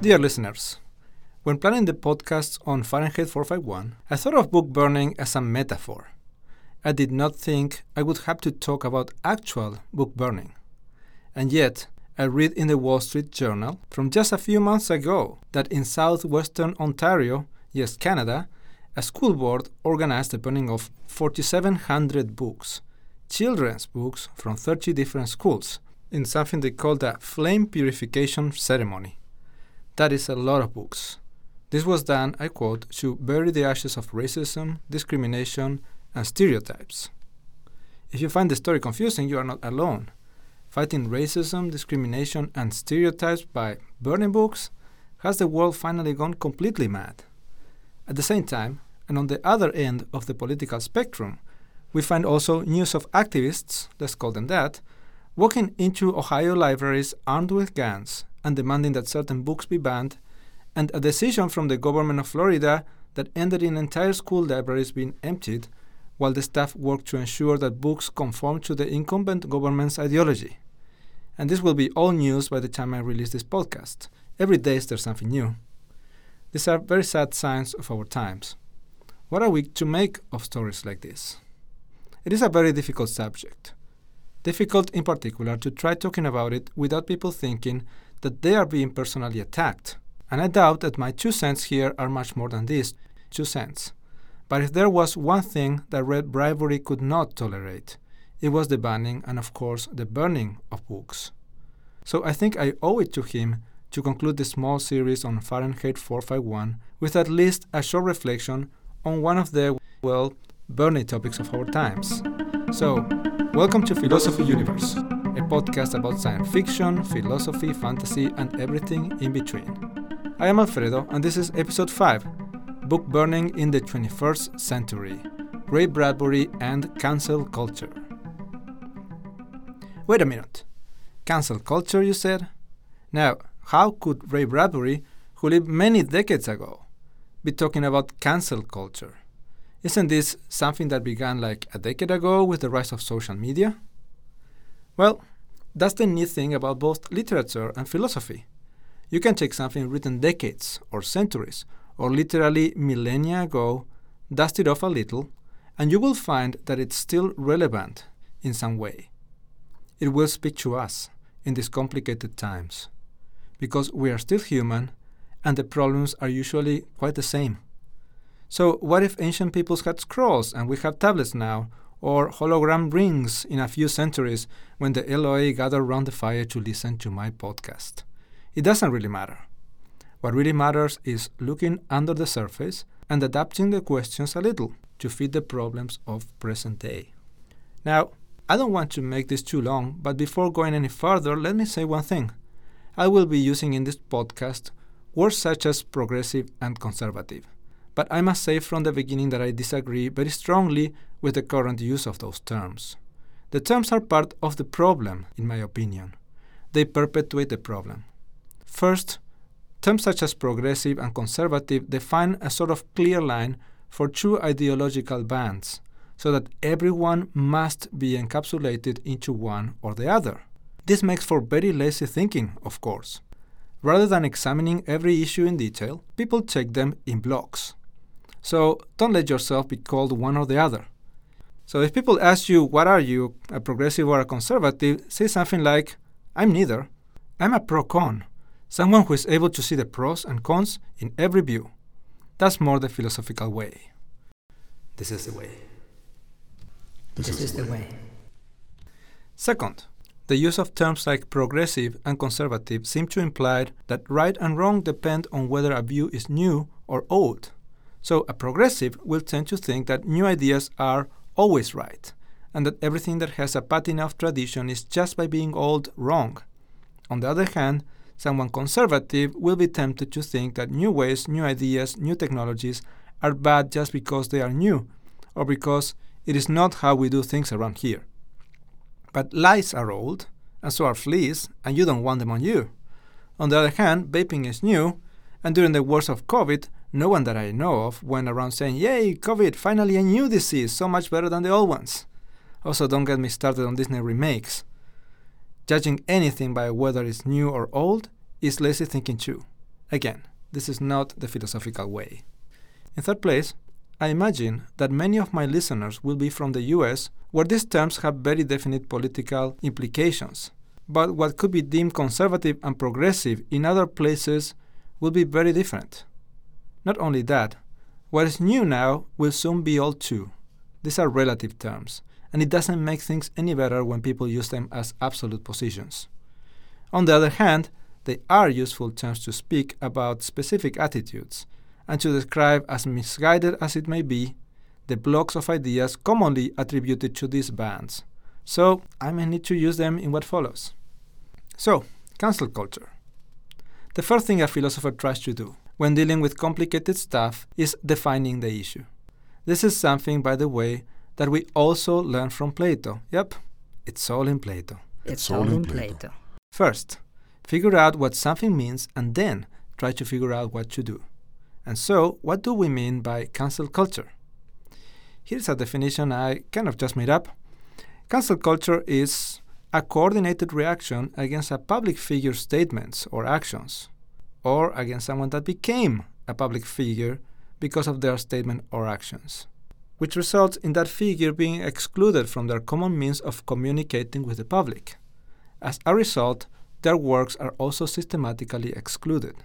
Dear listeners, when planning the podcasts on Fahrenheit 451, I thought of book burning as a metaphor. I did not think I would have to talk about actual book burning. And yet, I read in the Wall Street Journal from just a few months ago that in southwestern Ontario, yes, Canada, a school board organized the burning of 4,700 books, children's books from 30 different schools, in something they called a flame purification ceremony. That is a lot of books. This was done, I quote, to bury the ashes of racism, discrimination, and stereotypes. If you find the story confusing, you are not alone. Fighting racism, discrimination, and stereotypes by burning books has the world finally gone completely mad. At the same time, and on the other end of the political spectrum, we find also news of activists, let's call them that, walking into Ohio libraries armed with guns and demanding that certain books be banned, and a decision from the government of Florida that ended in entire school libraries being emptied while the staff worked to ensure that books conform to the incumbent government's ideology. And this will be all news by the time I release this podcast. Every day there's something new. These are very sad signs of our times. What are we to make of stories like this? It is a very difficult subject. Difficult, in particular, to try talking about it without people thinking that they are being personally attacked. And I doubt that my two cents here are much more than this two cents. But if there was one thing that Ray Bradbury could not tolerate, it was the banning and, of course, the burning of books. So I think I owe it to him to conclude the small series on Fahrenheit 451 with at least a short reflection on one of the, well, burning topics of our times. So, welcome to Philosophy Universe a podcast about science fiction, philosophy, fantasy, and everything in between. I am Alfredo, and this is episode 5 Book Burning in the 21st Century Ray Bradbury and Cancel Culture. Wait a minute. Cancel culture, you said? Now, how could Ray Bradbury, who lived many decades ago, be talking about cancel culture? Isn't this something that began like a decade ago with the rise of social media? Well, that's the neat thing about both literature and philosophy. You can take something written decades or centuries or literally millennia ago, dust it off a little, and you will find that it's still relevant in some way. It will speak to us in these complicated times because we are still human and the problems are usually quite the same. So, what if ancient peoples had scrolls and we have tablets now, or hologram rings in a few centuries when the Eloi gather round the fire to listen to my podcast. It doesn't really matter. What really matters is looking under the surface and adapting the questions a little to fit the problems of present day. Now, I don't want to make this too long, but before going any further, let me say one thing. I will be using in this podcast words such as progressive and conservative. But I must say from the beginning that I disagree very strongly with the current use of those terms. The terms are part of the problem, in my opinion. They perpetuate the problem. First, terms such as progressive and conservative define a sort of clear line for two ideological bands, so that everyone must be encapsulated into one or the other. This makes for very lazy thinking, of course. Rather than examining every issue in detail, people take them in blocks. So don't let yourself be called one or the other. So if people ask you, what are you, a progressive or a conservative, say something like, I'm neither. I'm a pro con, someone who is able to see the pros and cons in every view. That's more the philosophical way. This is the way. This, this is, is, the way. Second, the use of terms like progressive and conservative seem to imply that right and wrong depend on whether a view is new or old. So a progressive will tend to think that new ideas are always right, and that everything that has a patina of tradition is just by being old wrong. On the other hand, someone conservative will be tempted to think that new ways, new ideas, new technologies are bad just because they are new, or because it is not how we do things around here. But lice are old, and so are fleas, and you don't want them on you. On the other hand, vaping is new, and during the worst of COVID, No one that I know of went around saying, Yay, COVID, finally a new disease, so much better than the old ones. Also, don't get me started on Disney remakes. Judging anything by whether it's new or old is lazy thinking too. Again, this is not the philosophical way. In third place, I imagine that many of my listeners will be from the US, where these terms have very definite political implications. But what could be deemed conservative and progressive in other places will be very different. Not only that, what is new now will soon be old too. These are relative terms, and it doesn't make things any better when people use them as absolute positions. On the other hand, they are useful terms to speak about specific attitudes and to describe, as misguided as it may be, the blocks of ideas commonly attributed to these bands. So, I may need to use them in what follows. So, cancel culture. The first thing a philosopher tries to do when dealing with complicated stuff is defining the issue. This is something, by the way, that we also learn from Plato. Yep, it's all in Plato. It's, all in Plato. First, figure out what something means and then try to figure out what to do. And so, what do we mean by cancel culture? Here's a definition I kind of just made up. Cancel culture is a coordinated reaction against a public figure's statements or actions, or against someone that became a public figure because of their statement or actions, which results in that figure being excluded from their common means of communicating with the public. As a result, their works are also systematically excluded.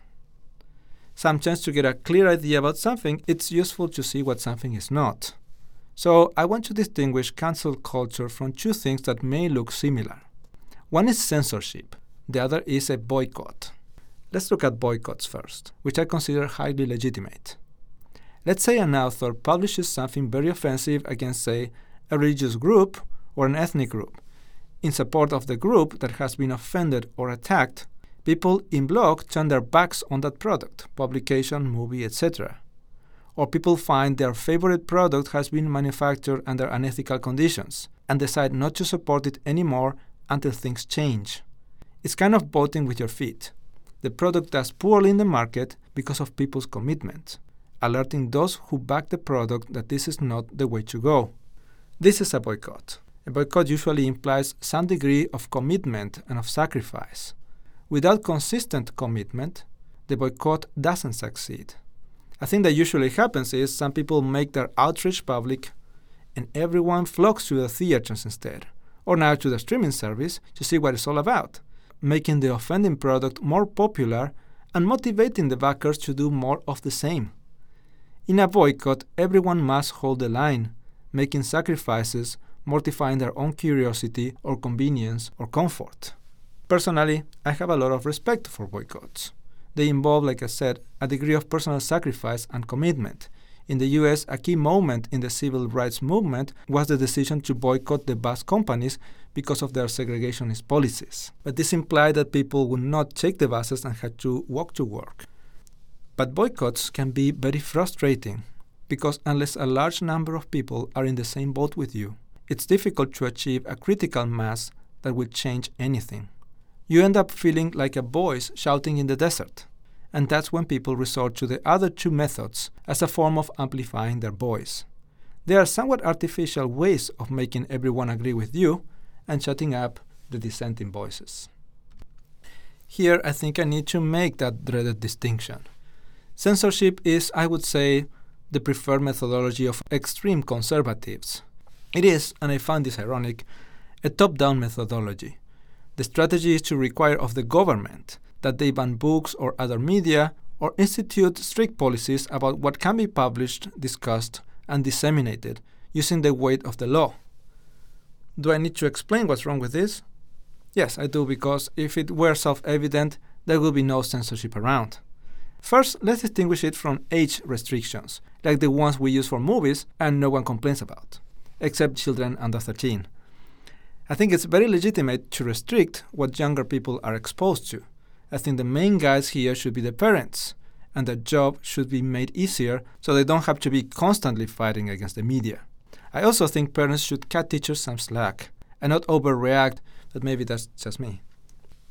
Sometimes, to get a clear idea about something, it's useful to see what something is not. So, I want to distinguish cancel culture from two things that may look similar. One is censorship, the other is a boycott. Let's look at boycotts first, which I consider highly legitimate. Let's say an author publishes something very offensive against, say, a religious group or an ethnic group. In support of the group that has been offended or attacked, people in blog turn their backs on that product, publication, movie, etc. Or people find their favorite product has been manufactured under unethical conditions and decide not to support it anymore until things change. It's kind of voting with your feet. The product does poorly in the market because of people's commitment, alerting those who back the product that this is not the way to go. This is a boycott. A boycott usually implies some degree of commitment and of sacrifice. Without consistent commitment, the boycott doesn't succeed. A thing that usually happens is some people make their outrage public and everyone flocks to the theaters instead, or now to the streaming service to see what it's all about, making the offending product more popular and motivating the backers to do more of the same. In a boycott, everyone must hold the line, making sacrifices, mortifying their own curiosity or convenience or comfort. Personally, I have a lot of respect for boycotts. They involve, like I said, a degree of personal sacrifice and commitment. In the US, a key moment in the civil rights movement was the decision to boycott the bus companies because of their segregationist policies. But this implied that people would not take the buses and had to walk to work. But boycotts can be very frustrating because unless a large number of people are in the same boat with you, it's difficult to achieve a critical mass that will change anything you end up feeling like a voice shouting in the desert. And that's when people resort to the other two methods as a form of amplifying their voice. They are somewhat artificial ways of making everyone agree with you and shutting up the dissenting voices. Here, I think I need to make that dreaded distinction. Censorship is, I would say, the preferred methodology of extreme conservatives. It is, and I find this ironic, a top down methodology the strategy is to require of the government that they ban books or other media or institute strict policies about what can be published, discussed, and disseminated using the weight of the law. Do I need to explain what's wrong with this? Yes, I do, because if it were self evident, there would be no censorship around. First, let's distinguish it from age restrictions, like the ones we use for movies and no one complains about, except children under 13. I think it's very legitimate to restrict what younger people are exposed to. I think the main guys here should be the parents, and their job should be made easier so they don't have to be constantly fighting against the media. I also think parents should cut teachers some slack and not overreact, but maybe that's just me.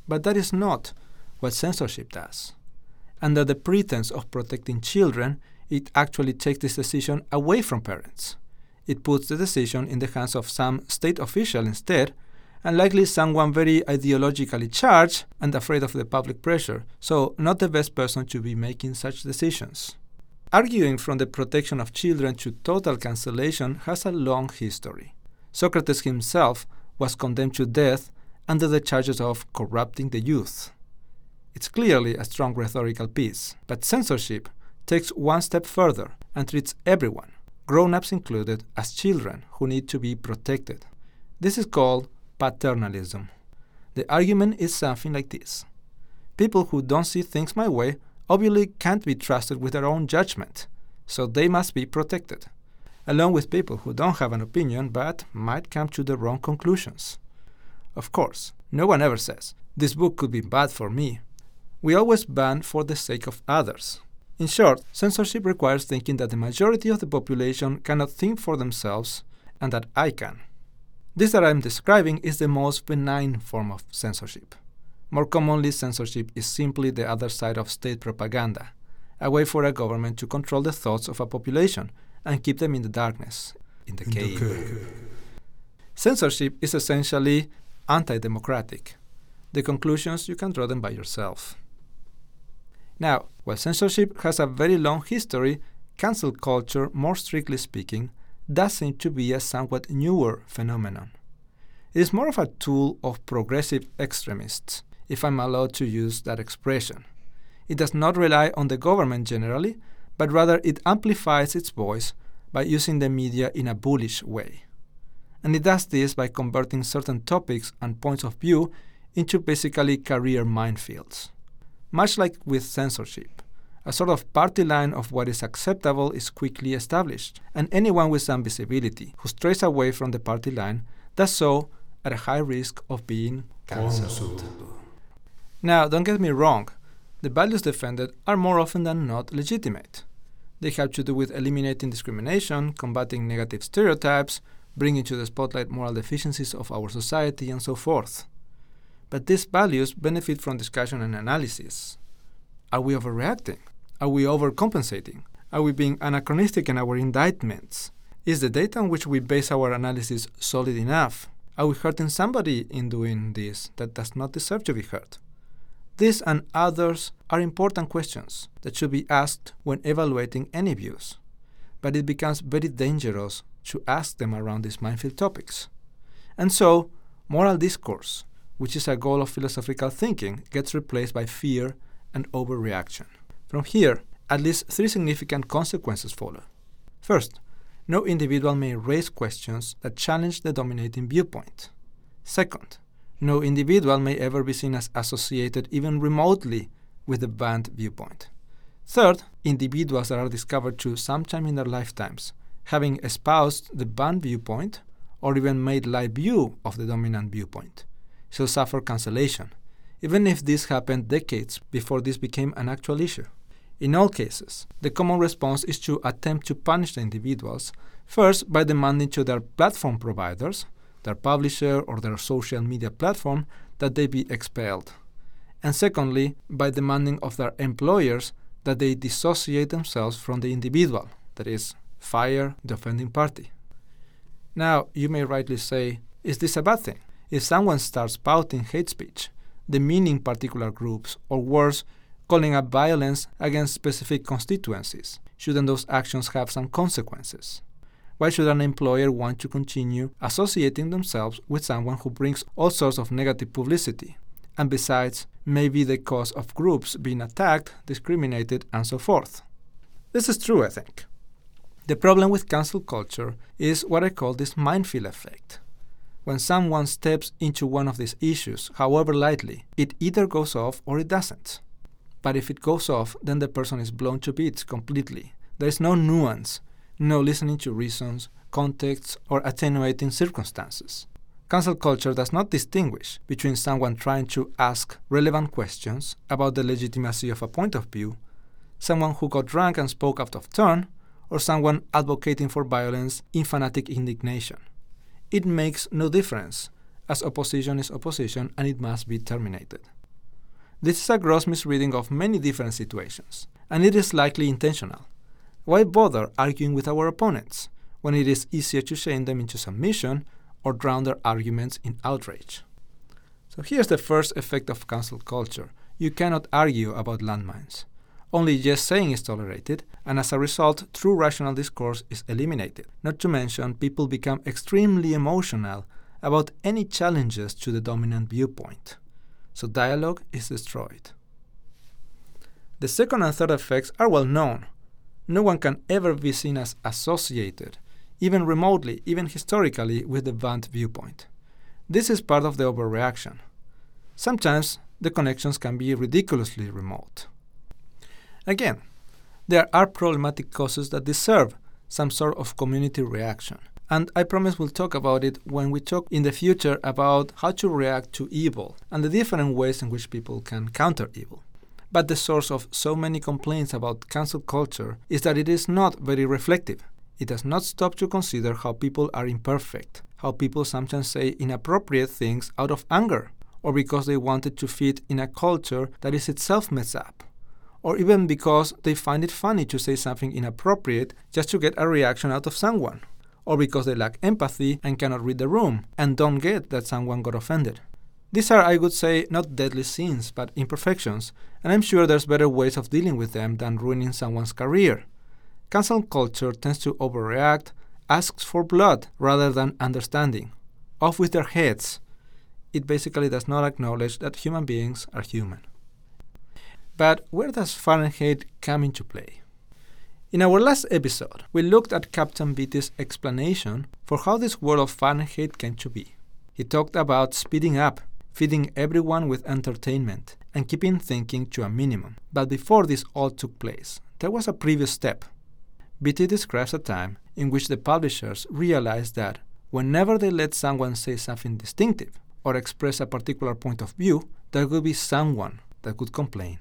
But that is not what censorship does. under the pretense of protecting children, it actually takes this decision away from parents. It puts the decision in the hands of some state official instead, and likely someone very ideologically charged and afraid of the public pressure, so not the best person to be making such decisions. Arguing from the protection of children to total cancellation has a long history. Socrates himself was condemned to death under the charges of corrupting the youth. It's clearly a strong rhetorical piece, but censorship takes one step further and treats everyone, grown ups included, as children who need to be protected. This is called paternalism. The argument is something like this People who don't see things my way obviously can't be trusted with their own judgment, so they must be protected, along with people who don't have an opinion but might come to the wrong conclusions. Of course, no one ever says, This book could be bad for me. We always ban for the sake of others. In short, censorship requires thinking that the majority of the population cannot think for themselves and that I can. This that I'm describing is the most benign form of censorship. More commonly, censorship is simply the other side of state propaganda, a way for a government to control the thoughts of a population and keep them in the darkness, in the, in cave. the cave. Censorship is essentially anti democratic. The conclusions you can draw them by yourself. Now, while censorship has a very long history, cancel culture, more strictly speaking, does seem to be a somewhat newer phenomenon. It is more of a tool of progressive extremists, if I'm allowed to use that expression. It does not rely on the government generally, but rather it amplifies its voice by using the media in a bullish way. And it does this by converting certain topics and points of view into basically career minefields. Much like with censorship, a sort of party line of what is acceptable is quickly established, and anyone with some visibility who strays away from the party line does so at a high risk of being cancelled. Now, don't get me wrong, the values defended are more often than not legitimate. They have to do with eliminating discrimination, combating negative stereotypes, bringing to the spotlight moral deficiencies of our society, and so forth. But these values benefit from discussion and analysis. Are we overreacting? Are we overcompensating? Are we being anachronistic in our indictments? Is the data on which we base our analysis solid enough? Are we hurting somebody in doing this that does not deserve to be hurt? These and others are important questions that should be asked when evaluating any views, but it becomes very dangerous to ask them around these minefield topics. And so, moral discourse which is a goal of philosophical thinking, gets replaced by fear and overreaction. From here, at least three significant consequences follow. First, no individual may raise questions that challenge the dominating viewpoint. Second, no individual may ever be seen as associated even remotely with the banned viewpoint. Third, individuals that are discovered to sometime in their lifetimes having espoused the banned viewpoint or even made light view of the dominant viewpoint shall suffer cancellation, even if this happened decades before this became an actual issue. In all cases, the common response is to attempt to punish the individuals, first by demanding to their platform providers, their publisher or their social media platform, that they be expelled. And secondly, by demanding of their employers that they dissociate themselves from the individual, that is, fire the offending party. Now, you may rightly say, is this a bad thing? If someone starts spouting hate speech, demeaning particular groups, or worse, calling up violence against specific constituencies, shouldn't those actions have some consequences? Why should an employer want to continue associating themselves with someone who brings all sorts of negative publicity, and besides, may be the cause of groups being attacked, discriminated, and so forth? This is true, I think. The problem with cancel culture is what I call this minefield effect when someone steps into one of these issues, however lightly, it either goes off or it doesn't. But if it goes off, then the person is blown to bits completely. There is no nuance, no listening to reasons, contexts, or attenuating circumstances. Cancel culture does not distinguish between someone trying to ask relevant questions about the legitimacy of a point of view, someone who got drunk and spoke out of turn, or someone advocating for violence in fanatic indignation it makes no difference, as opposition is opposition and it must be terminated. This is a gross misreading of many different situations, and it is likely intentional. Why bother arguing with our opponents when it is easier to shame them into submission or drown their arguments in outrage? So here's the first effect of cancel culture you cannot argue about landmines. Only just saying is tolerated, and as a result, true rational discourse is eliminated. Not to mention, people become extremely emotional about any challenges to the dominant viewpoint. So dialogue is destroyed. The second and third effects are well known. No one can ever be seen as associated, even remotely, even historically, with the banned viewpoint. This is part of the overreaction. Sometimes the connections can be ridiculously remote. Again, there are problematic causes that deserve some sort of community reaction. And I promise we'll talk about it when we talk in the future about how to react to evil and the different ways in which people can counter evil. But the source of so many complaints about cancel culture is that it is not very reflective. It does not stop to consider how people are imperfect, how people sometimes say inappropriate things out of anger, or because they wanted to fit in a culture that is itself messed up, or even because they find it funny to say something inappropriate just to get a reaction out of someone, or because they lack empathy and cannot read the room and don't get that someone got offended. These are, I would say, not deadly sins, but imperfections, and I'm sure there's better ways of dealing with them than ruining someone's career. Cancel culture tends to overreact, asks for blood rather than understanding. Off with their heads. It basically does not acknowledge that human beings are human. But where does Fahrenheit come into play? In our last episode, we looked at Captain Beatty's explanation for how this world of Fahrenheit came to be. He talked about speeding up feeding everyone with entertainment, and keeping thinking to a minimum. But before this all took place, there was a previous step. Beatty describes a time in which the publishers realized that whenever they let someone say something distinctive or express a particular point of view, there would be someone that could complain.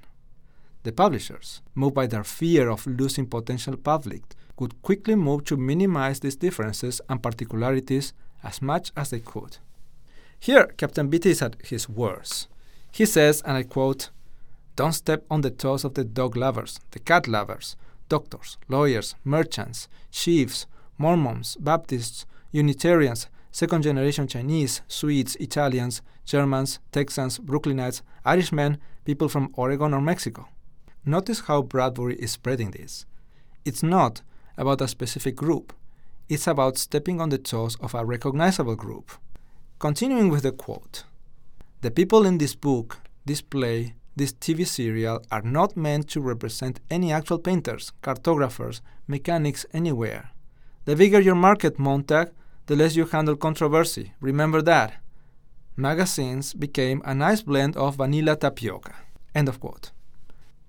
The publishers, moved by their fear of losing potential public, could quickly move to minimize these differences and particularities as much as they could. Here, Captain Beatty is at his worst. He says, and I quote, Don't step on the toes of the dog lovers, the cat lovers, doctors, lawyers, merchants, chiefs, Mormons, Baptists, Unitarians, second generation Chinese, Swedes, Italians, Germans, Texans, Brooklynites, Irishmen, people from Oregon or Mexico. Notice how Bradbury is spreading this. It's not about a specific group, it's about stepping on the toes of a recognizable group. Continuing with the quote The people in this book, this play, this TV serial are not meant to represent any actual painters, cartographers, mechanics anywhere. The bigger your market, Montag, the less you handle controversy. Remember that. Magazines became a nice blend of vanilla tapioca. End of quote.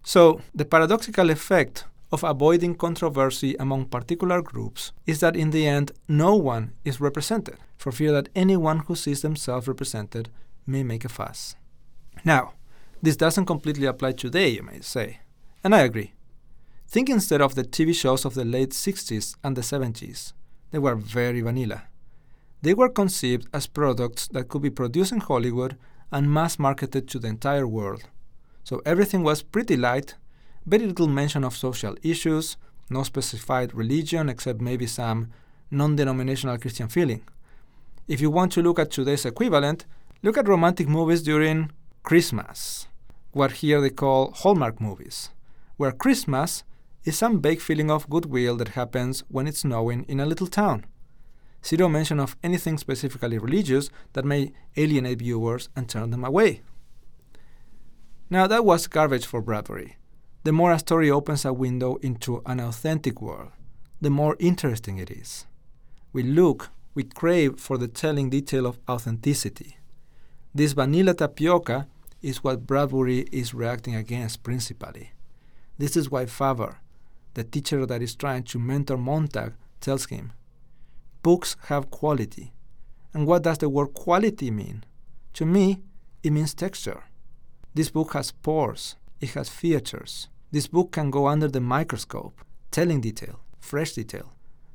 So, the paradoxical effect of avoiding controversy among particular groups is that in the end no one is represented, for fear that anyone who sees themselves represented may make a fuss. Now, this doesn't completely apply today, you may say, and I agree. Think instead of the TV shows of the late 60s and the 70s. They were very vanilla. They were conceived as products that could be produced in Hollywood and mass marketed to the entire world. So everything was pretty light very little mention of social issues, no specified religion except maybe some non denominational Christian feeling. If you want to look at today's equivalent, look at romantic movies during Christmas, what here they call Hallmark movies, where Christmas is some vague feeling of goodwill that happens when it's snowing in a little town. Zero mention of anything specifically religious that may alienate viewers and turn them away. Now, that was garbage for Bradbury the more a story opens a window into an authentic world, the more interesting it is. We look, we crave for the telling detail of authenticity. This vanilla tapioca is what Bradbury is reacting against principally. This is why Faber, the teacher that is trying to mentor Montag, tells him books have quality. And what does the word quality mean? To me, it means texture. This book has pores, it has features, this book can go under the microscope, telling detail, fresh detail.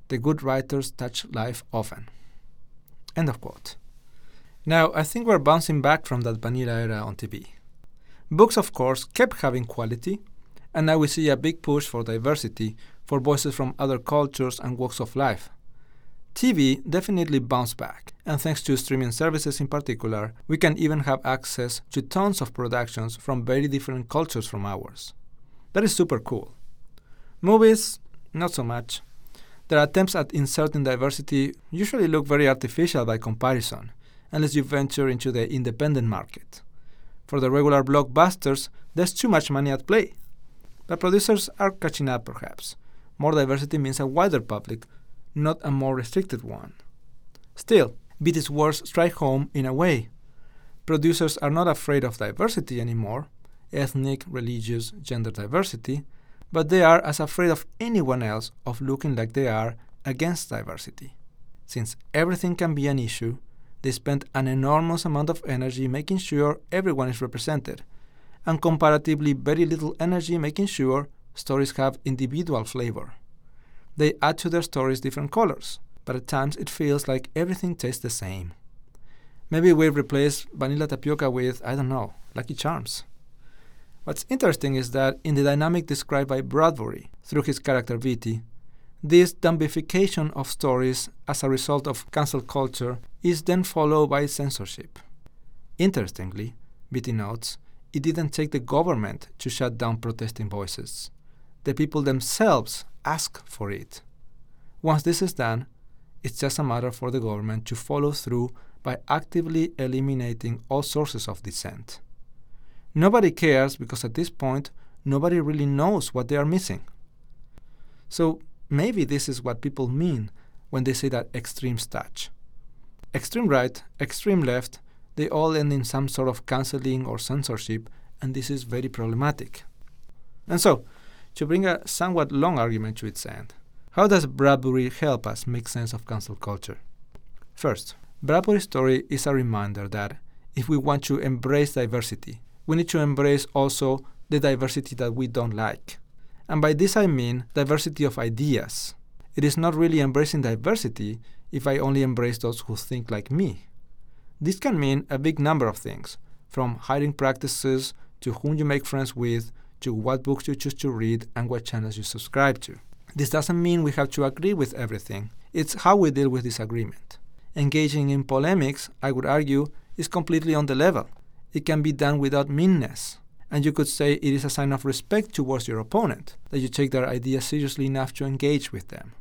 The good writers touch life often. End of quote. Now, I think we're bouncing back from that vanilla era on TV. Books, of course, kept having quality, and now we see a big push for diversity, for voices from other cultures and walks of life. TV definitely bounced back, and thanks to streaming services in particular, we can even have access to tons of productions from very different cultures from ours. That is super cool. Movies, not so much. Their attempts at inserting diversity usually look very artificial by comparison, unless you venture into the independent market. For the regular blockbusters, there's too much money at play. But producers are catching up, perhaps. More diversity means a wider public not a more restricted one. Still, Beatty's words strike home in a way. Producers are not afraid of diversity anymore, ethnic, religious, gender diversity, but they are as afraid of anyone else of looking like they are against diversity. Since everything can be an issue, they spend an enormous amount of energy making sure everyone is represented, and comparatively very little energy making sure stories have individual flavor. They add to their stories different colors, but at times it feels like everything tastes the same. Maybe we've replaced vanilla tapioca with, I don't know, Lucky Charms. What's interesting is that in the dynamic described by Bradbury through his character Beatty, this dumbification of stories as a result of cancel culture is then followed by censorship. Interestingly, Beatty notes, it didn't take the government to shut down protesting voices. The people themselves ask for it. Once this is done, it's just a matter for the government to follow through by actively eliminating all sources of dissent. Nobody cares because at this point, nobody really knows what they are missing. So maybe this is what people mean when they say that extremes touch. Extreme right, extreme left, they all end in some sort of canceling or censorship, and this is very problematic. And so, to bring a somewhat long argument to its end. How does Bradbury help us make sense of cancel culture? First, Bradbury's story is a reminder that if we want to embrace diversity, we need to embrace also the diversity that we don't like. And by this I mean diversity of ideas. It is not really embracing diversity if I only embrace those who think like me. This can mean a big number of things, from hiring practices to whom you make friends with to what books you choose to read and what channels you subscribe to. This doesn't mean we have to agree with everything, it's how we deal with disagreement. Engaging in polemics, I would argue, is completely on the level. It can be done without meanness. And you could say it is a sign of respect towards your opponent that you take their ideas seriously enough to engage with them.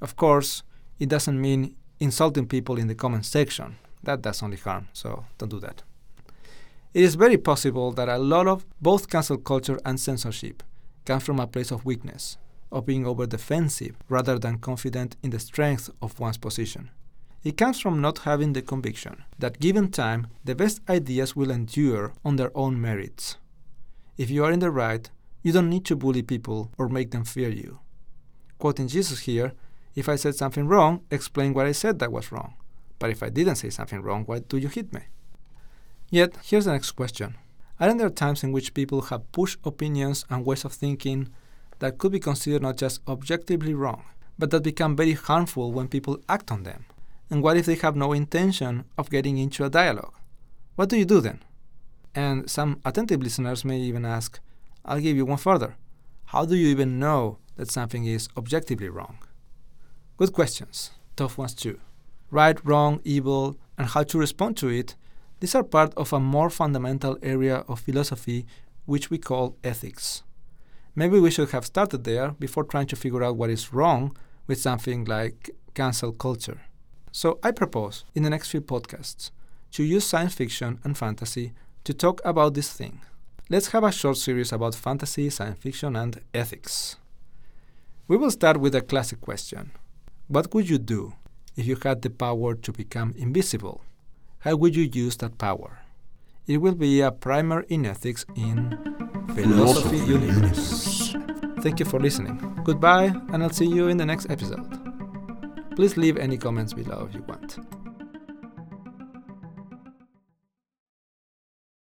Of course, it doesn't mean insulting people in the comment section. That does only harm, so don't do that. It is very possible that a lot of both cancel culture and censorship comes from a place of weakness, of being over defensive rather than confident in the strength of one's position. It comes from not having the conviction that given time, the best ideas will endure on their own merits. If you are in the right, you don't need to bully people or make them fear you. Quoting Jesus here, if I said something wrong, explain what I said that was wrong. But if I didn't say something wrong, why do you hit me? Yet, here's the next question Aren't there times in which people have pushed opinions and ways of thinking that could be considered not just objectively wrong, but that become very harmful when people act on them? And what if they have no intention of getting into a dialogue? What do you do then? And some attentive listeners may even ask, I'll give you one further. How do you even know that something is objectively wrong? Good questions, tough ones too. Right, wrong, evil, and how to respond to it these are part of a more fundamental area of philosophy which we call ethics. Maybe we should have started there before trying to figure out what is wrong with something like cancel culture. So I propose in the next few podcasts to use science fiction and fantasy to talk about this thing. Let's have a short series about fantasy, science fiction, and ethics. We will start with a classic question What would you do if you had the power to become invisible? How would you use that power? It will be a primer in ethics in Philosophy, Universe. Thank you for listening. Goodbye, and I'll see you in the next episode. Please leave any comments below if you want.